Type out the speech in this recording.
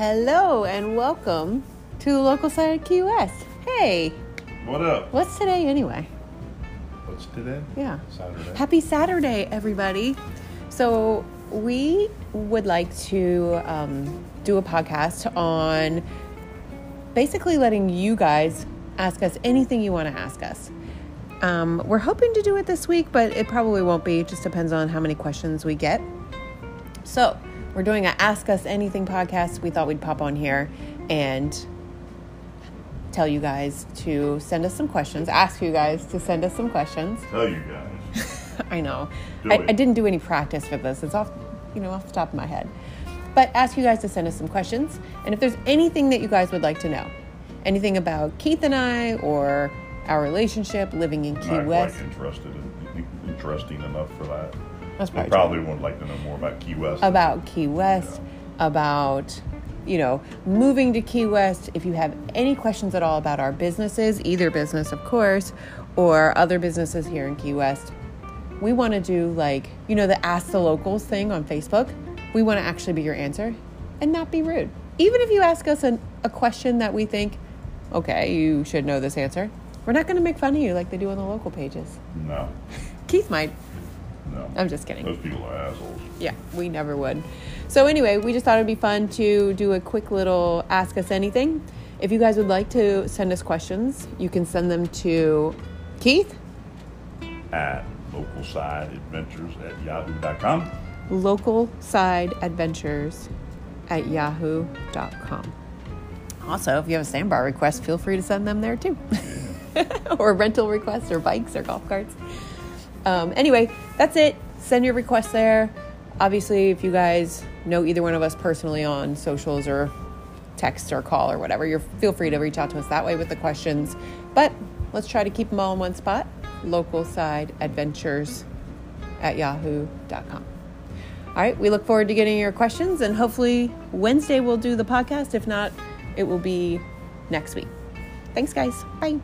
Hello and welcome to the local side of Key West. Hey, What up? what's today anyway? What's today? Yeah. Saturday. Happy Saturday, everybody. So, we would like to um, do a podcast on basically letting you guys ask us anything you want to ask us. Um, we're hoping to do it this week, but it probably won't be. It just depends on how many questions we get. So, we're doing a Ask Us Anything podcast. We thought we'd pop on here and tell you guys to send us some questions, ask you guys to send us some questions. Tell you guys. I know. I. I didn't do any practice for this. It's off, you know, off the top of my head. But ask you guys to send us some questions, and if there's anything that you guys would like to know, anything about Keith and I or our relationship, living in Key Not West, quite interested in, interesting enough for that. That's probably probably would like to know more about Key West. about Key West, about you know moving to Key West. If you have any questions at all about our businesses, either business, of course, or other businesses here in Key West, we want to do like you know the Ask the Locals thing on Facebook. We want to actually be your answer and not be rude. Even if you ask us an, a question that we think, okay, you should know this answer. We're not going to make fun of you like they do on the local pages. No, Keith might. No. I'm just kidding. Those people are assholes. Yeah, we never would. So anyway, we just thought it'd be fun to do a quick little ask us anything. If you guys would like to send us questions, you can send them to Keith, At local side adventures at yahoo.com. local side adventures at yahoo.com. Also, if you have a sandbar request, feel free to send them there too. or rental requests or bikes or golf carts. Um, anyway, that's it. Send your requests there. Obviously, if you guys know either one of us personally on socials or text or call or whatever, you're feel free to reach out to us that way with the questions. But let's try to keep them all in one spot. Local side adventures at yahoo.com. All right, we look forward to getting your questions and hopefully Wednesday we'll do the podcast. If not, it will be next week. Thanks, guys. Bye.